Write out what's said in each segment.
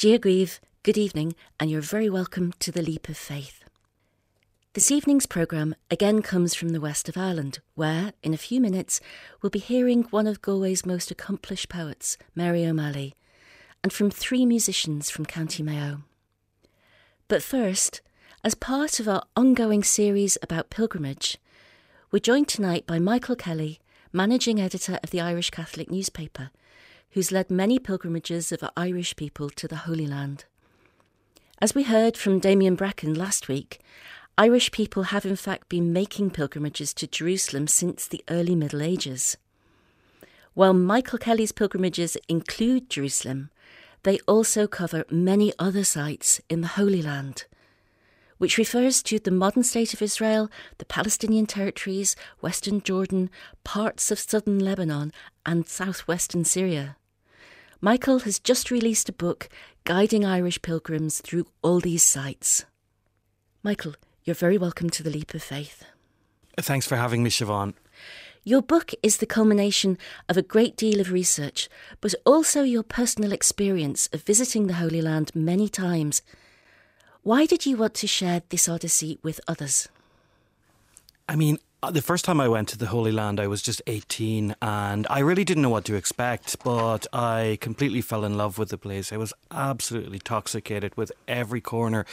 Dear Grieve, good evening, and you're very welcome to the Leap of Faith. This evening's programme again comes from the west of Ireland, where, in a few minutes, we'll be hearing one of Galway's most accomplished poets, Mary O'Malley, and from three musicians from County Mayo. But first, as part of our ongoing series about pilgrimage, we're joined tonight by Michael Kelly, managing editor of the Irish Catholic newspaper, who's led many pilgrimages of Irish people to the Holy Land. As we heard from Damien Bracken last week, Irish people have in fact been making pilgrimages to Jerusalem since the early Middle Ages. While Michael Kelly's pilgrimages include Jerusalem, they also cover many other sites in the Holy Land, which refers to the modern state of Israel, the Palestinian territories, western Jordan, parts of southern Lebanon, and southwestern Syria. Michael has just released a book guiding Irish pilgrims through all these sites. Michael, you're very welcome to the Leap of Faith. Thanks for having me, Siobhan. Your book is the culmination of a great deal of research, but also your personal experience of visiting the Holy Land many times. Why did you want to share this odyssey with others? I mean, Uh, the first time I went to the Holy Land, I was just 18 and I really didn't know what to expect, but I completely fell in love with the place. I was absolutely intoxicated with every corner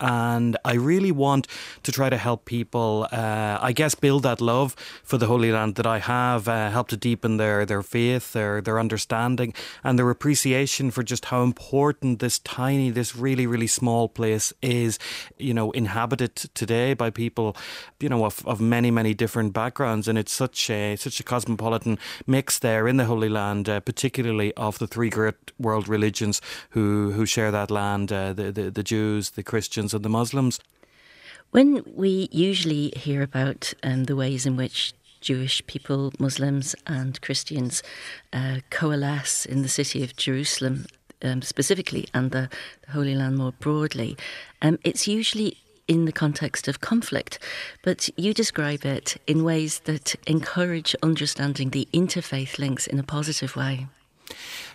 and I really want to try to help people, uh, I guess, build that love for the Holy Land that I have, uh, help to deepen their, their faith, their, their understanding, and their appreciation for just how important this tiny, this really, really small place is, you know, inhabited today by people, you know, of, of many, many different backgrounds. And it's such a, such a cosmopolitan mix there in the Holy Land, uh, particularly of the three great world religions who, who share that land uh, the, the, the Jews, the Christians, And the Muslims. When we usually hear about um, the ways in which Jewish people, Muslims, and Christians uh, coalesce in the city of Jerusalem um, specifically and the, the, Holy Land more broadly, um, it's usually in the context of conflict, but you describe it in ways that encourage understanding the interfaith links in a positive way.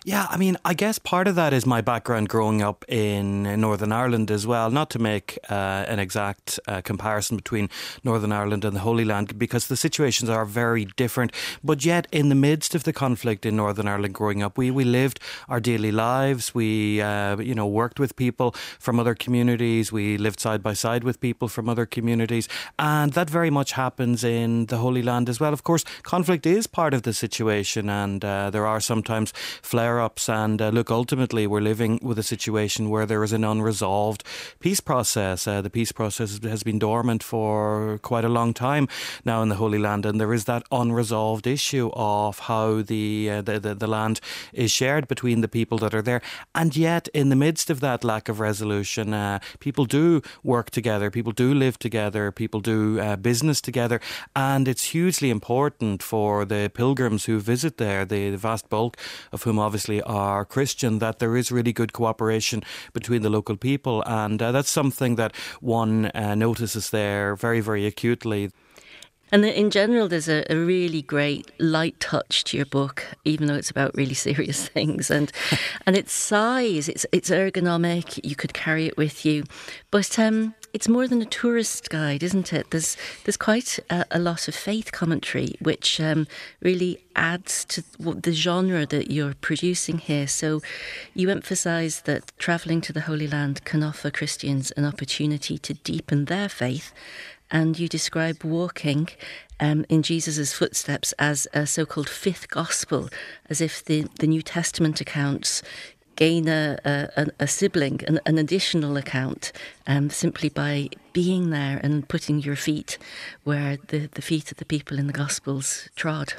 Yeah, I mean, I guess part of that is my background growing up in Northern Ireland as well. Not to make uh, an exact uh, comparison between Northern Ireland and the Holy Land, because the situations are very different. But yet, in the midst of the conflict in Northern Ireland growing up, we, we lived our daily lives. We, uh, you know, worked with people from other communities. We lived side by side with people from other communities. And that very much happens in the Holy Land as well. Of course, conflict is part of the situation, and uh, there are sometimes flare ups. And uh, look, ultimately, we're living with a situation where there is an unresolved peace process. Uh, the peace process has been dormant for quite a long time now in the Holy Land, and there is that unresolved issue of how the, uh, the, the, the land is shared between the people that are there. And yet, in the midst of that lack of resolution, uh, people do work together, people do live together, people do uh, business together, and it's hugely important for the pilgrims who visit there, the, the vast bulk of whom obviously are Christian, that there is really good cooperation between the local people. And uh, that's something that one uh, notices there very, very acutely. And in general, there's a, a, really great light touch to your book, even though it's about really serious things. And and its size, it's it's ergonomic. You could carry it with you, but um, it's more than a tourist guide, isn't it? There's there's quite a, a lot of faith commentary, which um, really adds to the genre that you're producing here. So, you emphasise that travelling to the Holy Land can offer Christians an opportunity to deepen their faith and you describe walking um, in Jesus' footsteps as a so called fifth gospel, as if the, the New Testament accounts gain a, a, a sibling, an, an, additional account, um, simply by being there and putting your feet where the, the feet of the people in the Gospels trod.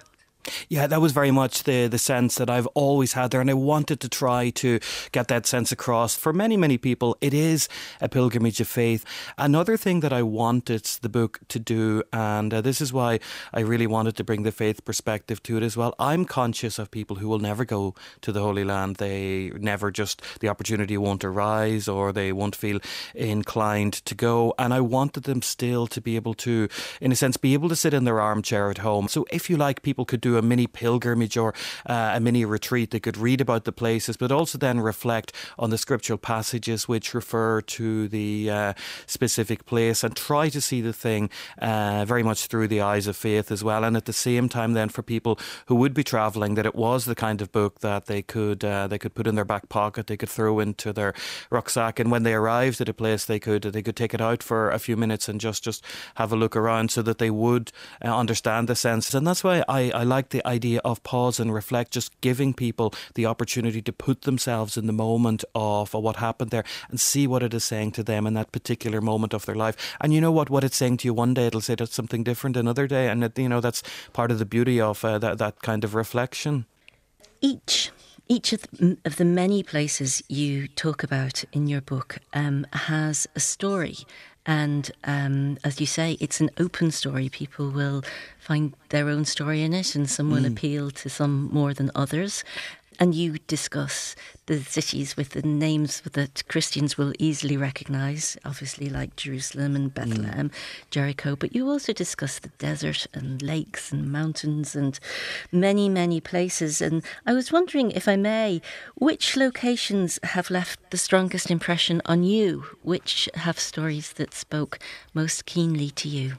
Yeah, that was very much the the sense that I've always had there, and I wanted to try to get that sense across. For many, many people, it is a pilgrimage of faith. Another thing that I wanted the book to do, and uh, this is why I really wanted to bring the faith perspective to it as well. I'm conscious of people who will never go to the Holy Land. They never just the opportunity won't arise, or they won't feel inclined to go. And I wanted them still to be able to, in a sense, be able to sit in their armchair at home. So, if you like, people could do a mini pilgrimage or uh, a mini retreat. They could read about the places, but also then reflect on the scriptural passages which refer to the uh, specific place and try to see the thing uh, very much through the eyes of faith as well. And at the same time, then for people who would be travelling, that it was the kind of book that they could uh, they could put in their back pocket, they could throw into their rucksack, and when they arrived at a place, they could they could take it out for a few minutes and just just have a look around, so that they would uh, understand the sense. And that's why I, I like the idea of pause and reflect, just giving people the opportunity to put themselves in the moment of, what happened there and see what it is saying to them in that particular moment of their life. And you know what? What it's saying to you one day, it'll say something different another day, and it, you know that's part of the beauty of uh, that that kind of reflection. Each each of the, of the many places you talk about in your book um, has a story. And um, as you say, it's an open story. People will find their own story in it, and some will mm. appeal to some more than others and you discuss the cities with the names that Christians will easily recognize, obviously like Jerusalem and mm. Bethlehem, mm. Jericho, but you also discuss the desert and lakes and mountains and many, many places. And I was wondering, if I may, which locations have left the strongest impression on you? Which have stories that spoke most keenly to you?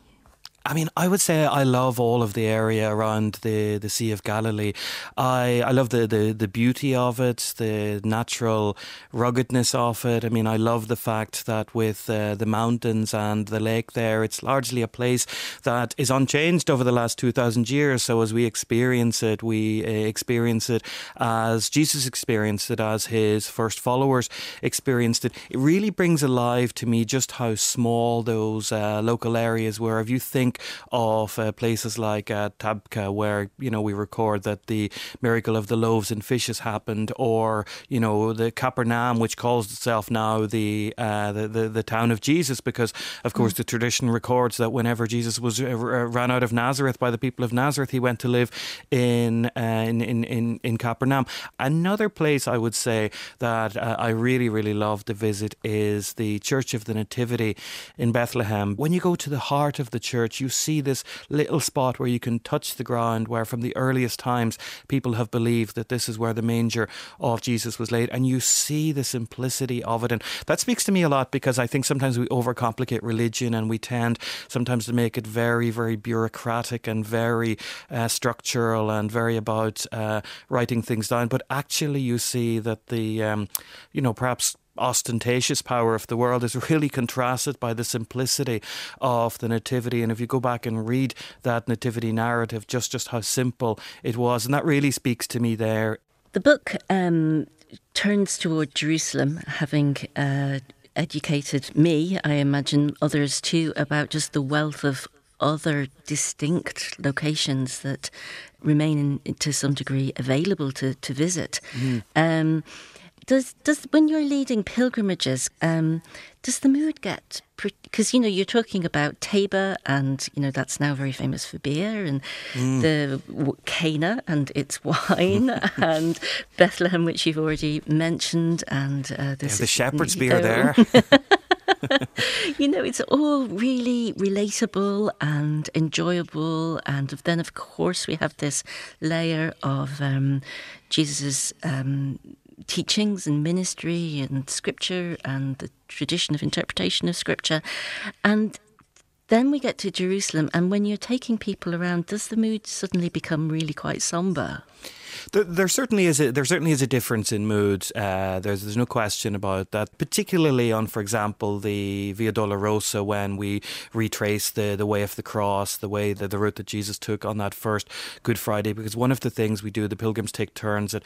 I mean, I would say I love all of the area around the, the Sea of Galilee. I, I love the, the, the beauty of it, the natural ruggedness of it. I mean, I love the fact that with uh, the mountains and the lake there, it's largely a place that is unchanged over the last 2,000 years. So as we experience it, we uh, experience it as Jesus experienced it, as his first followers experienced it. It really brings alive to me just how small those uh, local areas were. If you think of uh, places like uh, Tabgha, where you know we record that the miracle of the loaves and fishes happened, or you know the Capernaum, which calls itself now the uh, the, the, the town of Jesus, because of course mm. the tradition records that whenever Jesus was uh, ran out of Nazareth by the people of Nazareth, he went to live in uh, in, in, in in Capernaum. Another place I would say that uh, I really really love to visit is the Church of the Nativity in Bethlehem. When you go to the heart of the church, you see this little spot where you can touch the ground, where from the earliest times people have believed that this is where the manger of Jesus was laid, and you see the simplicity of it. And that speaks to me a lot because I think sometimes we overcomplicate religion and we tend sometimes to make it very, very bureaucratic and very uh, structural and very about uh, writing things down. But actually, you see that the, um, you know, perhaps ostentatious power of the world is really contrasted by the simplicity of the nativity and if you go back and read that nativity narrative just just how simple it was and that really speaks to me there the book um, turns toward Jerusalem having uh, educated me I imagine others too about just the wealth of other distinct locations that remain in, to some degree available to, to visit. Mm. Um, does does when you're leading pilgrimages, um, does the mood get because you know you're talking about Tabor and you know that's now very famous for beer and mm. the Cana and its wine and Bethlehem, which you've already mentioned, and uh, yeah, the shepherd's beer there. you know, it's all really relatable and enjoyable. And then, of course, we have this layer of um, Jesus' um, teachings and ministry and scripture and the tradition of interpretation of scripture. And then we get to Jerusalem, and when you're taking people around, does the mood suddenly become really quite somber? There, there, certainly is a there certainly is a difference in mood. Uh, there's there's no question about that. Particularly on, for example, the Via Dolorosa, when we retrace the the way of the cross, the way the, the route that Jesus took on that first Good Friday. Because one of the things we do, the pilgrims take turns at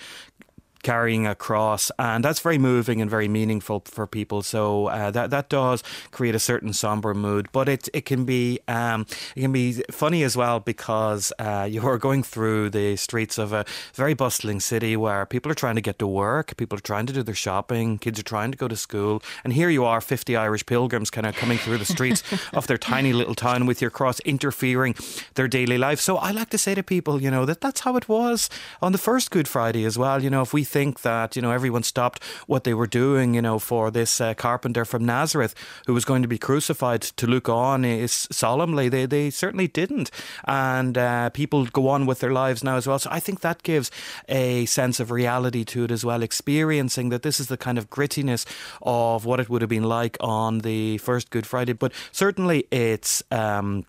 carrying a cross, and that's very moving and very meaningful for people. So uh, that that does create a certain somber mood, but it it can be um, it can be funny as well because uh, you are going through the streets of a very bustling city where people are trying to get to work, people are trying to do their shopping, kids are trying to go to school, and here you are, fifty Irish pilgrims, kind of coming through the streets of their tiny little town with your cross, interfering their daily life. So I like to say to people, you know, that that's how it was on the first Good Friday as well. You know, if we think that you know everyone stopped what they were doing, you know, for this uh, carpenter from Nazareth who was going to be crucified to look on is solemnly. They they certainly didn't, and uh, people go on with their lives now as well. So I think that gives a sense of reality to it as well, experiencing that this is the kind of grittiness of what it would have been like on the first Good Friday. But certainly it's. Um,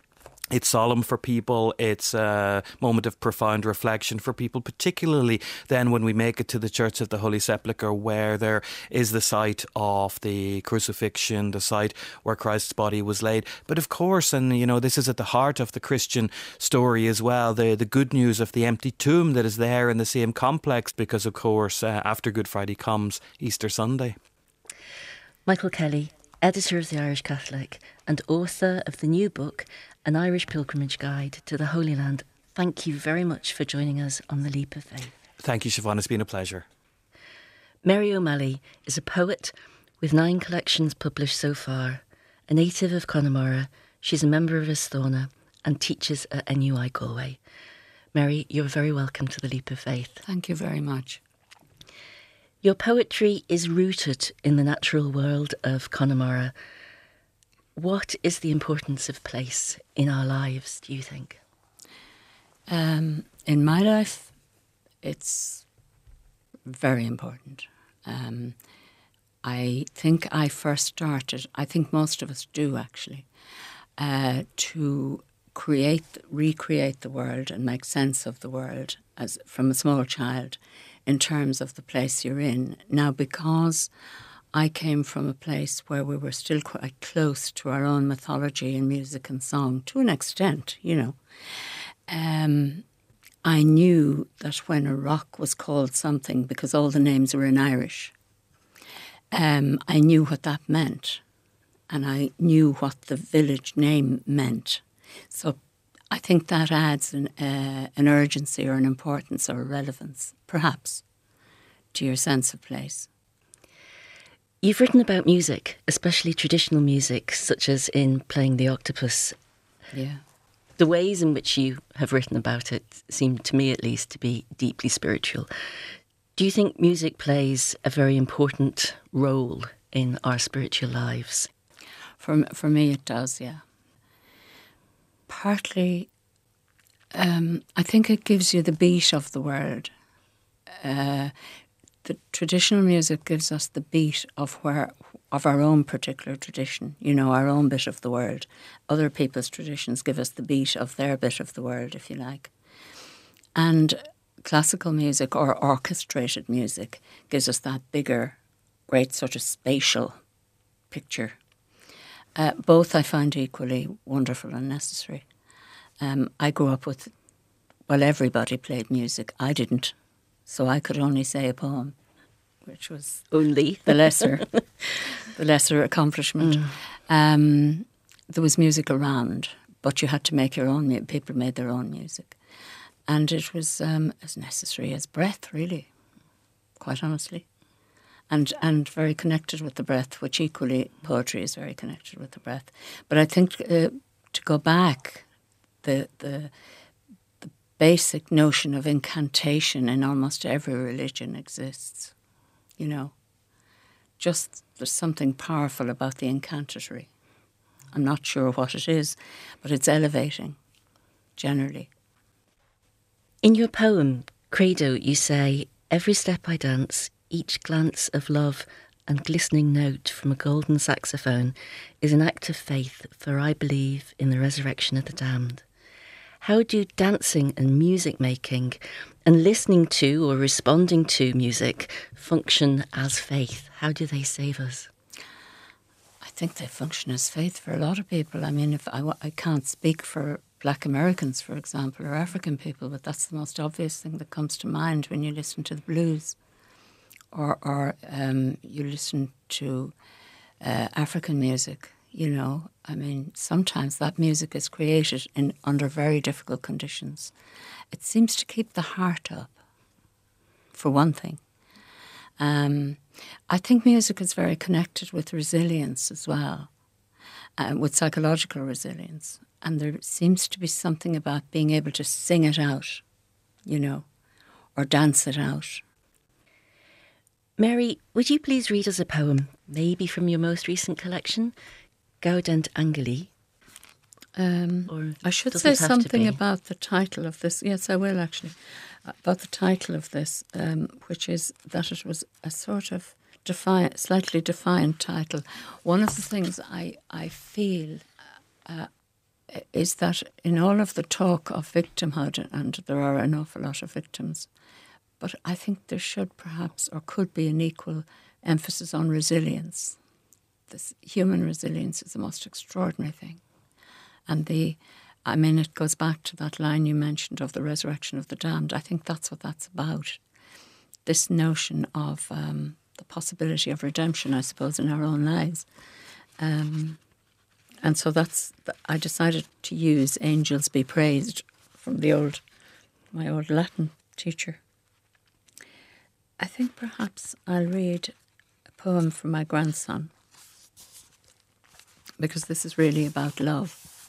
it's solemn for people. It's a moment of profound reflection for people, particularly then when we make it to the Church of the Holy Sepulchre, where there is the site of the crucifixion, the site where Christ's body was laid. But of course, and you know, this is at the heart of the Christian story as well the, the good news of the empty tomb that is there in the same complex, because of course, uh, after Good Friday comes Easter Sunday. Michael Kelly, editor of the Irish Catholic and author of the new book, An Irish Pilgrimage Guide to the Holy Land. Thank you very much for joining us on The Leap of Faith. Thank you, Siobhan. It's been a pleasure. Mary O'Malley is a poet with nine collections published so far. A native of Connemara, she's a member of Aosdána and teaches at NUI Galway. Mary, you're very welcome to The Leap of Faith. Thank you very much. Your poetry is rooted in the natural world of Connemara. What is the importance of place in our lives, do you think? Um, in my life, it's very important. Um, I think I first started, I think most of us do actually, uh, to create, recreate the world and make sense of the world as from a small child in terms of the place you're in. Now, because I came from a place where we were still quite close to our own mythology and music and song to an extent, you know, um, I knew that when a rock was called something, because all the names were in Irish, um, I knew what that meant. And I knew what the village name meant. So I think that adds an, uh, an urgency or an importance or a relevance, perhaps, to your sense of place. You've written about music, especially traditional music, such as in Playing the Octopus. Yeah. The ways in which you have written about it seem, to me at least, to be deeply spiritual. Do you think music plays a very important role in our spiritual lives? For, for me, it does, yeah partly, um, I think it gives you the beat of the word. Uh, the traditional music gives us the beat of where of our own particular tradition, you know, our own bit of the world. Other people's traditions give us the beat of their bit of the world, if you like. And classical music or orchestrated music gives us that bigger, great sort of spatial picture uh, both I find equally wonderful and necessary. Um, I grew up with, well, everybody played music. I didn't, so I could only say a poem, which was only the lesser, the lesser accomplishment. Mm. Um, there was music around, but you had to make your own. music. People made their own music, and it was um, as necessary as breath, really. Quite honestly and and very connected with the breath, which equally poetry is very connected with the breath. But I think uh, to go back, the the the basic notion of incantation in almost every religion exists. You know, just there's something powerful about the incantatory. I'm not sure what it is, but it's elevating, generally. In your poem, Credo, you say, Every step I dance, each glance of love and glistening note from a golden saxophone is an act of faith, for I believe in the resurrection of the damned. How do dancing and music making and listening to or responding to music function as faith? How do they save us? I think they function as faith for a lot of people. I mean, if I, I can't speak for Black Americans, for example, or African people, but that's the most obvious thing that comes to mind when you listen to the blues or, or um, you listen to uh, African music, you know, I mean, sometimes that music is created in under very difficult conditions. It seems to keep the heart up, for one thing. Um, I think music is very connected with resilience as well, uh, with psychological resilience. And there seems to be something about being able to sing it out, you know, or dance it out Mary, would you please read us a poem, maybe from your most recent collection, Gaudent Angeli? Um, I should say something about the title of this. Yes, I will actually. About the title of this, um, which is that it was a sort of defiant, slightly defiant title. One of the things I, I feel uh, is that in all of the talk of victimhood, and there are an awful lot of victims, but I think there should perhaps or could be an equal emphasis on resilience. This human resilience is the most extraordinary thing. And the, I mean, it goes back to that line you mentioned of the resurrection of the damned. I think that's what that's about. This notion of um, the possibility of redemption, I suppose, in our own lives. Um, and so that's, I decided to use Angels Be Praised from the old, my old Latin teacher. I think perhaps I'll read a poem from my grandson because this is really about love.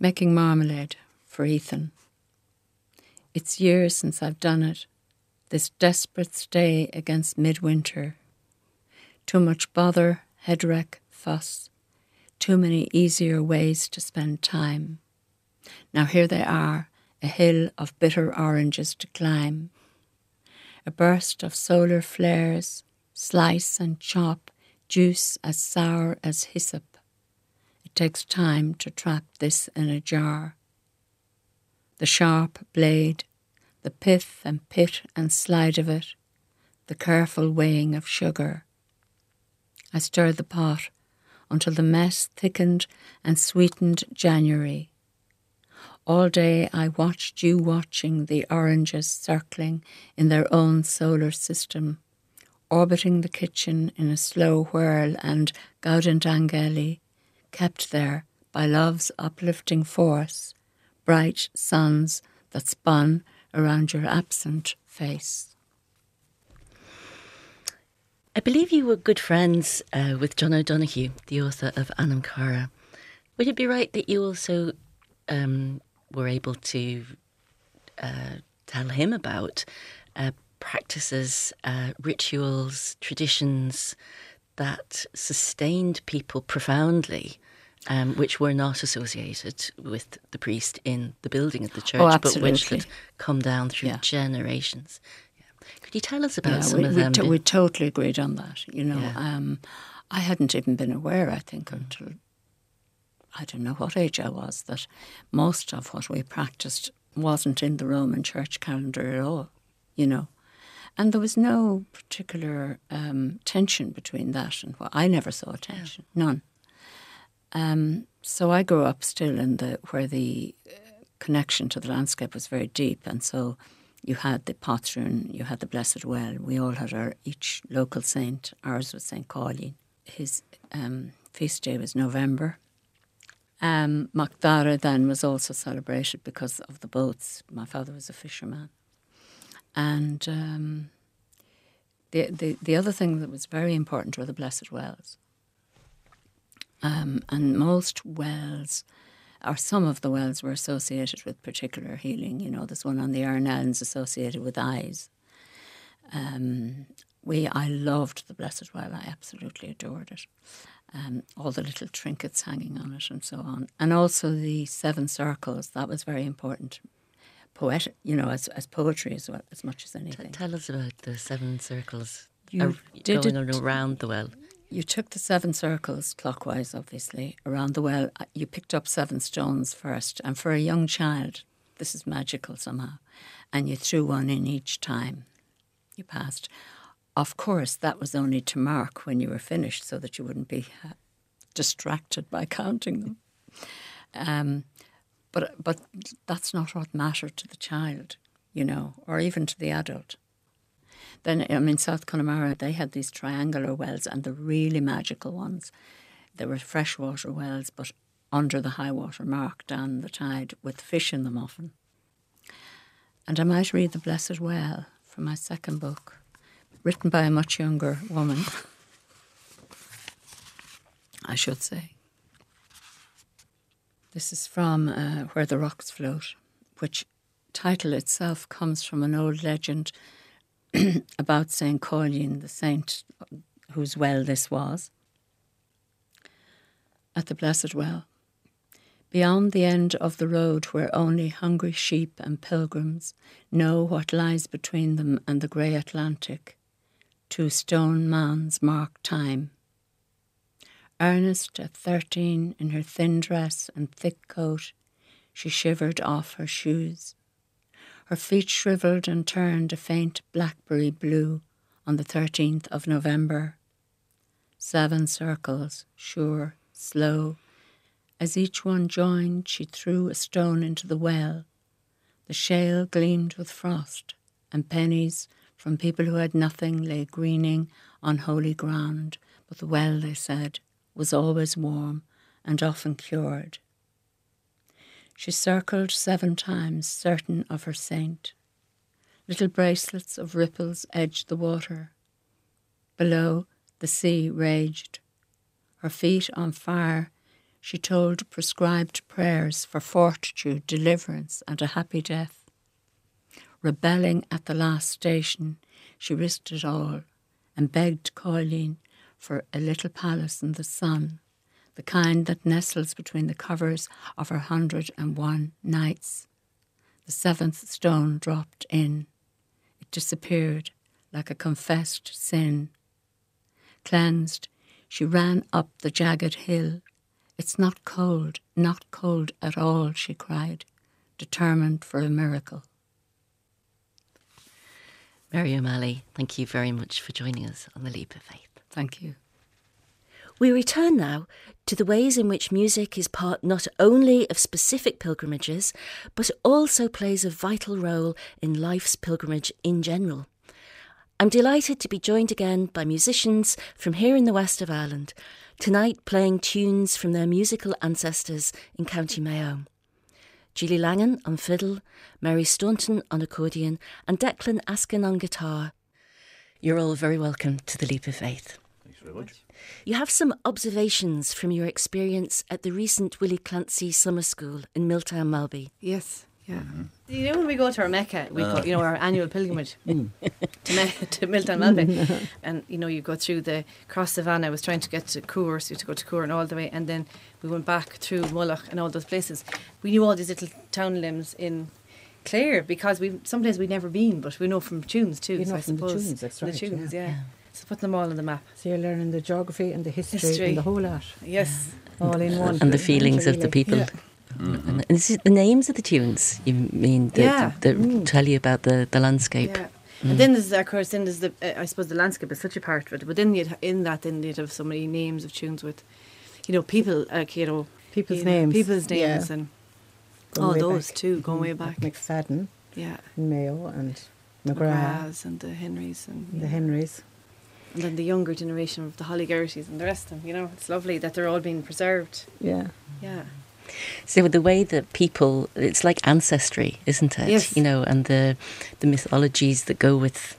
Making marmalade for Ethan. It's years since I've done it, this desperate stay against midwinter. Too much bother, head wreck, fuss, too many easier ways to spend time. Now here they are, a hill of bitter oranges to climb a burst of solar flares, slice and chop, juice as sour as hyssop. It takes time to trap this in a jar. The sharp blade, the pith and pit and slide of it, the careful weighing of sugar. I stirred the pot until the mess thickened and sweetened January. All day I watched you watching the oranges circling in their own solar system, orbiting the kitchen in a slow whirl and Gaudent Angeli, kept there by love's uplifting force, bright suns that spun around your absent face. I believe you were good friends uh, with John O'Donoghue, the author of Anam Cara. Would it be right that you also um, were able to uh, tell him about uh, practices, uh, rituals, traditions that sustained people profoundly. Um, which were not associated with the priest in the building of the church, oh, but which had come down through yeah. generations. Yeah. Could you tell us about some we, of them? We, t- we, totally agreed on that. You know, um, I hadn't even been aware, I think, mm. until I don't know what age I was, that most of what we practiced wasn't in the Roman church calendar at all, you know. And there was no particular um, tension between that and what I never saw a tension, yeah. none. Um, so I grew up still in the where the uh, connection to the landscape was very deep, and so you had the Patron, you had the Blessed Well. We all had our each local saint. Ours was Saint Colleen. His um, feast day was November, um, Macdara then was also celebrated because of the boats. My father was a fisherman. And um, the, the, the other thing that was very important were the blessed wells. Um, and most wells, or some of the wells, were associated with particular healing. You know, there's one on the Arnellans associated with eyes. Um, we, I loved the Blessed Well. I absolutely adored it um, all the little trinkets hanging on it and so on. And also the seven circles, that was very important. Poetic, you know, as, as poetry as well, as much as anything. T- tell us about the seven circles you did going it, around the well. You took the seven circles clockwise, obviously, around the well. Uh, you picked up seven stones first, and for a young child, this is magical somehow. And you threw one in each time you passed. Of course, that was only to mark when you were finished so that you wouldn't be uh, distracted by counting them. Um, but, but that's not what mattered to the child, you know, or even to the adult. Then, I mean, South Connemara, they had these triangular wells and the really magical ones. They were freshwater wells, but under the high water mark down the tide with fish in them often. And I might read The Blessed Well from my second book written by a much younger woman, I should say. This is from uh, Where the Rocks Float, which title itself comes from an old legend about St. Colleen, the saint whose well this was, at the Blessed Well. Beyond the end of the road, where only hungry sheep and pilgrims know what lies between them and the grey Atlantic, two stone mounds mark time. Earnest at thirteen, in her thin dress and thick coat, she shivered off her shoes. Her feet shriveled and turned a faint blackberry blue on the 13th of November. Seven circles, sure, slow. As each one joined, she threw a stone into the well. The shale gleamed with frost, and pennies from people who had nothing lay greening on holy ground. But the well, they said, was always warm and often cured. She circled seven times, certain of her saint. Little bracelets of ripples edged the water. Below, the sea raged. Her feet on fire, she told prescribed prayers for fortitude, deliverance, and a happy death. Rebelling at the last station, she risked it all and begged Colleen for a little palace in the sun, the kind that nestles between the covers of her hundred and one nights. The seventh stone dropped in. It disappeared like a confessed sin. Cleansed, she ran up the jagged hill. It's not cold, not cold at all, she cried, determined for a miracle. Mary O'Malley, thank you very much for joining us on The Leap of Faith. Thank you. We return now to the ways in which music is part not only of specific pilgrimages, but also plays a vital role in life's pilgrimage in general. I'm delighted to be joined again by musicians from here in the west of Ireland, tonight playing tunes from their musical ancestors in County Mayo. Julie Langan on fiddle, Mary Staunton on accordion, and Declan Askin on guitar. You're all very welcome to the Leap of Faith. Thanks very much. You have some observations from your experience at the recent Willie Clancy Summer School in Miltown, Malbay. Yes, yeah. Mm-hmm. You know when we go to our Mecca, we uh. go, you know our annual pilgrimage mm. to, Me- to Miltown Malbay, mm. and you know you go through the cross Savannah. I was trying to get to Coor, so you had to go to Coor and all the way, and then we went back through Mullagh and all those places. We knew all these little townlands in Clare because we some places we'd never been, but we know from tunes too. You so know I from the suppose tunes, that's the right, tunes, yeah. yeah. So putting them all on the map. So you're learning the geography and the history, History. and the whole lot, Yes. all in one. And the feelings of the people. Yeah. And is it the names of the tunes you mean that, Yeah. that tell you about the, the landscape? Yeah. And then there's of course then there's the uh, I suppose the landscape is such a part of it, but then you'd, in that then you'd have so many names of tunes with, you know, people like you know People's you know, names. people's names, Yeah. and Going all those back. too, going Mhm. way Like back. McFadden, Yeah, and Mayo, and McGrath, McGraths and the Henrys and, and the Henrys. And then the younger generation of the Holly Gertys and the rest of them. You know, it's lovely that they're all being preserved. Yeah. Yeah, So the way that people, it's like ancestry, isn't it? Yes. You know, and the the mythologies that go with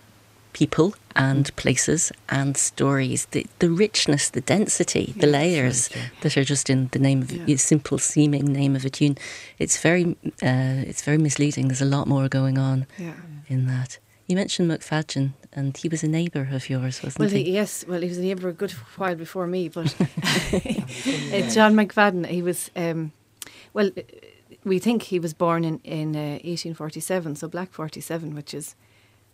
people and places and stories, the the richness, the density, the Yeah, layers that are just in the name of Yeah. a simple seeming name of a tune. It's very uh, it's very misleading. There's a lot more going on yeah. in that. You mentioned McFadden, and he was a neighbour of yours, wasn't Well, he? he, yes, well, he was a neighbour a good while before me, but uh, John McFadden, he was, um, well, uh, we think he was born in, in uh, 1847, so Black 47, which is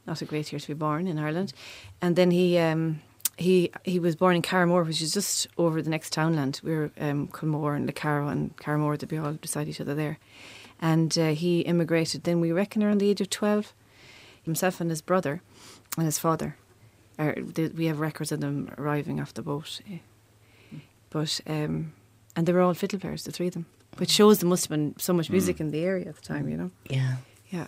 not a great year to be born in Ireland. And then he um, he he was born in Carramore, which is just over the next townland. We're um, Culmore and Lecarrow and Carramore, they'd be all beside each other there. And uh, he immigrated then, we reckon, around the age of 12. Himself and his brother and his father. Are, they, we have records of them arriving off the boat. But, um, and they were all fiddle players, the three of them, which shows there must have been so much music in the area at the time, you know? yeah. Yeah.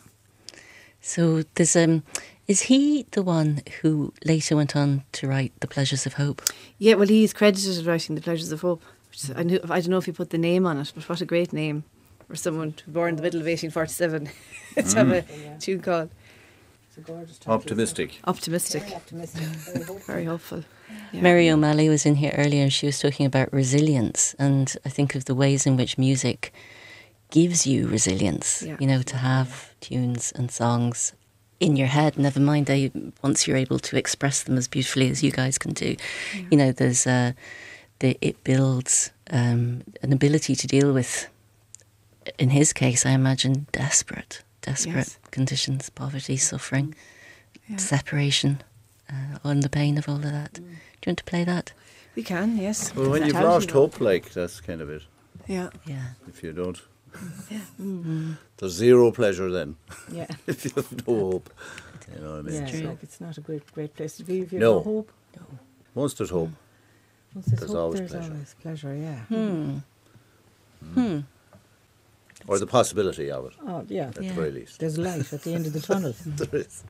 So there's um, is he the one who later went on to write The Pleasures of Hope? Yeah, well, he's credited with writing The Pleasures of Hope. Which is, I, knew, I don't know if he put the name on it, but what a great name for someone born in the middle of 1847 to have a tune called It's a gorgeous title, Optimistic. Optimistic. Very optimistic. Very hopeful. Very hopeful. Yeah. Mary O'Malley was in here earlier and she was talking about resilience. And I think of the ways in which music gives you resilience, Yeah. you know, to have tunes and songs in your head. Never mind they once you're able to express them as beautifully as you guys can do. Yeah. You know, there's a, the, it builds um, an ability to deal with. In his case, I imagine desperate, desperate yes. conditions, poverty, suffering, yeah. separation, uh, and the pain of all of that. Mm. Do you want to play that? We can, yes. Well, when you've lost hope, like that's kind of it. Yeah. Yeah. If you don't. Yeah. Mm-hmm. There's zero pleasure then. Yeah. if you have no hope. You know what I mean? Yeah, it's, so. like it's not a great great place to be if you no. have no hope. No. Once there's hope. Once there's, there's hope, always there's pleasure. always pleasure, yeah. Hmm. Hmm. Or the possibility of it. Oh, yeah. At yeah. the very least. There's life at the end of the tunnel. there is.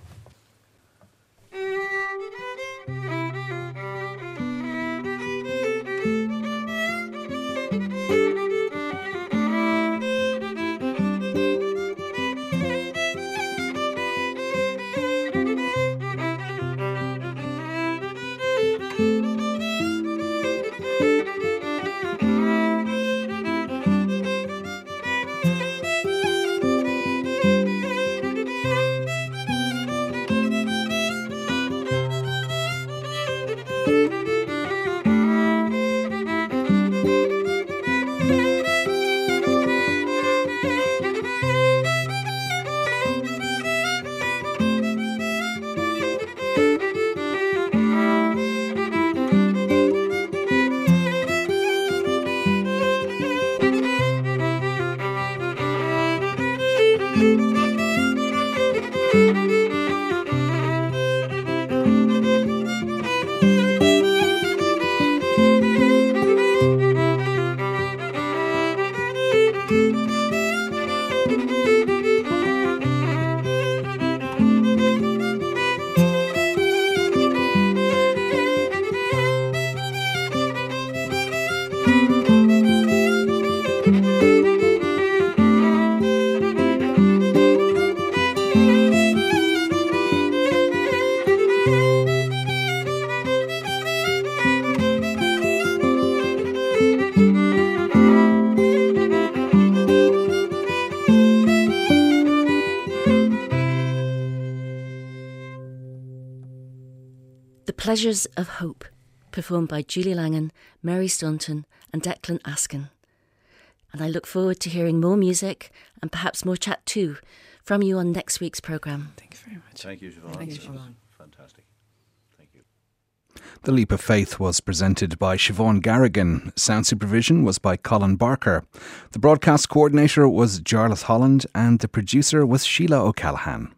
Pleasures of Hope, performed by Julie Langan, Mary Staunton, and Declan Askin. And I look forward to hearing more music and perhaps more chat too from you on next week's programme. Thank you very much. Thank you, Siobhan. Thank you, Siobhan. Fantastic. Thank you. The Leap of Faith was presented by Siobhan Garrigan. Sound supervision was by Colin Barker. The broadcast coordinator was Jarlath Holland, and the producer was Sheila O'Callaghan.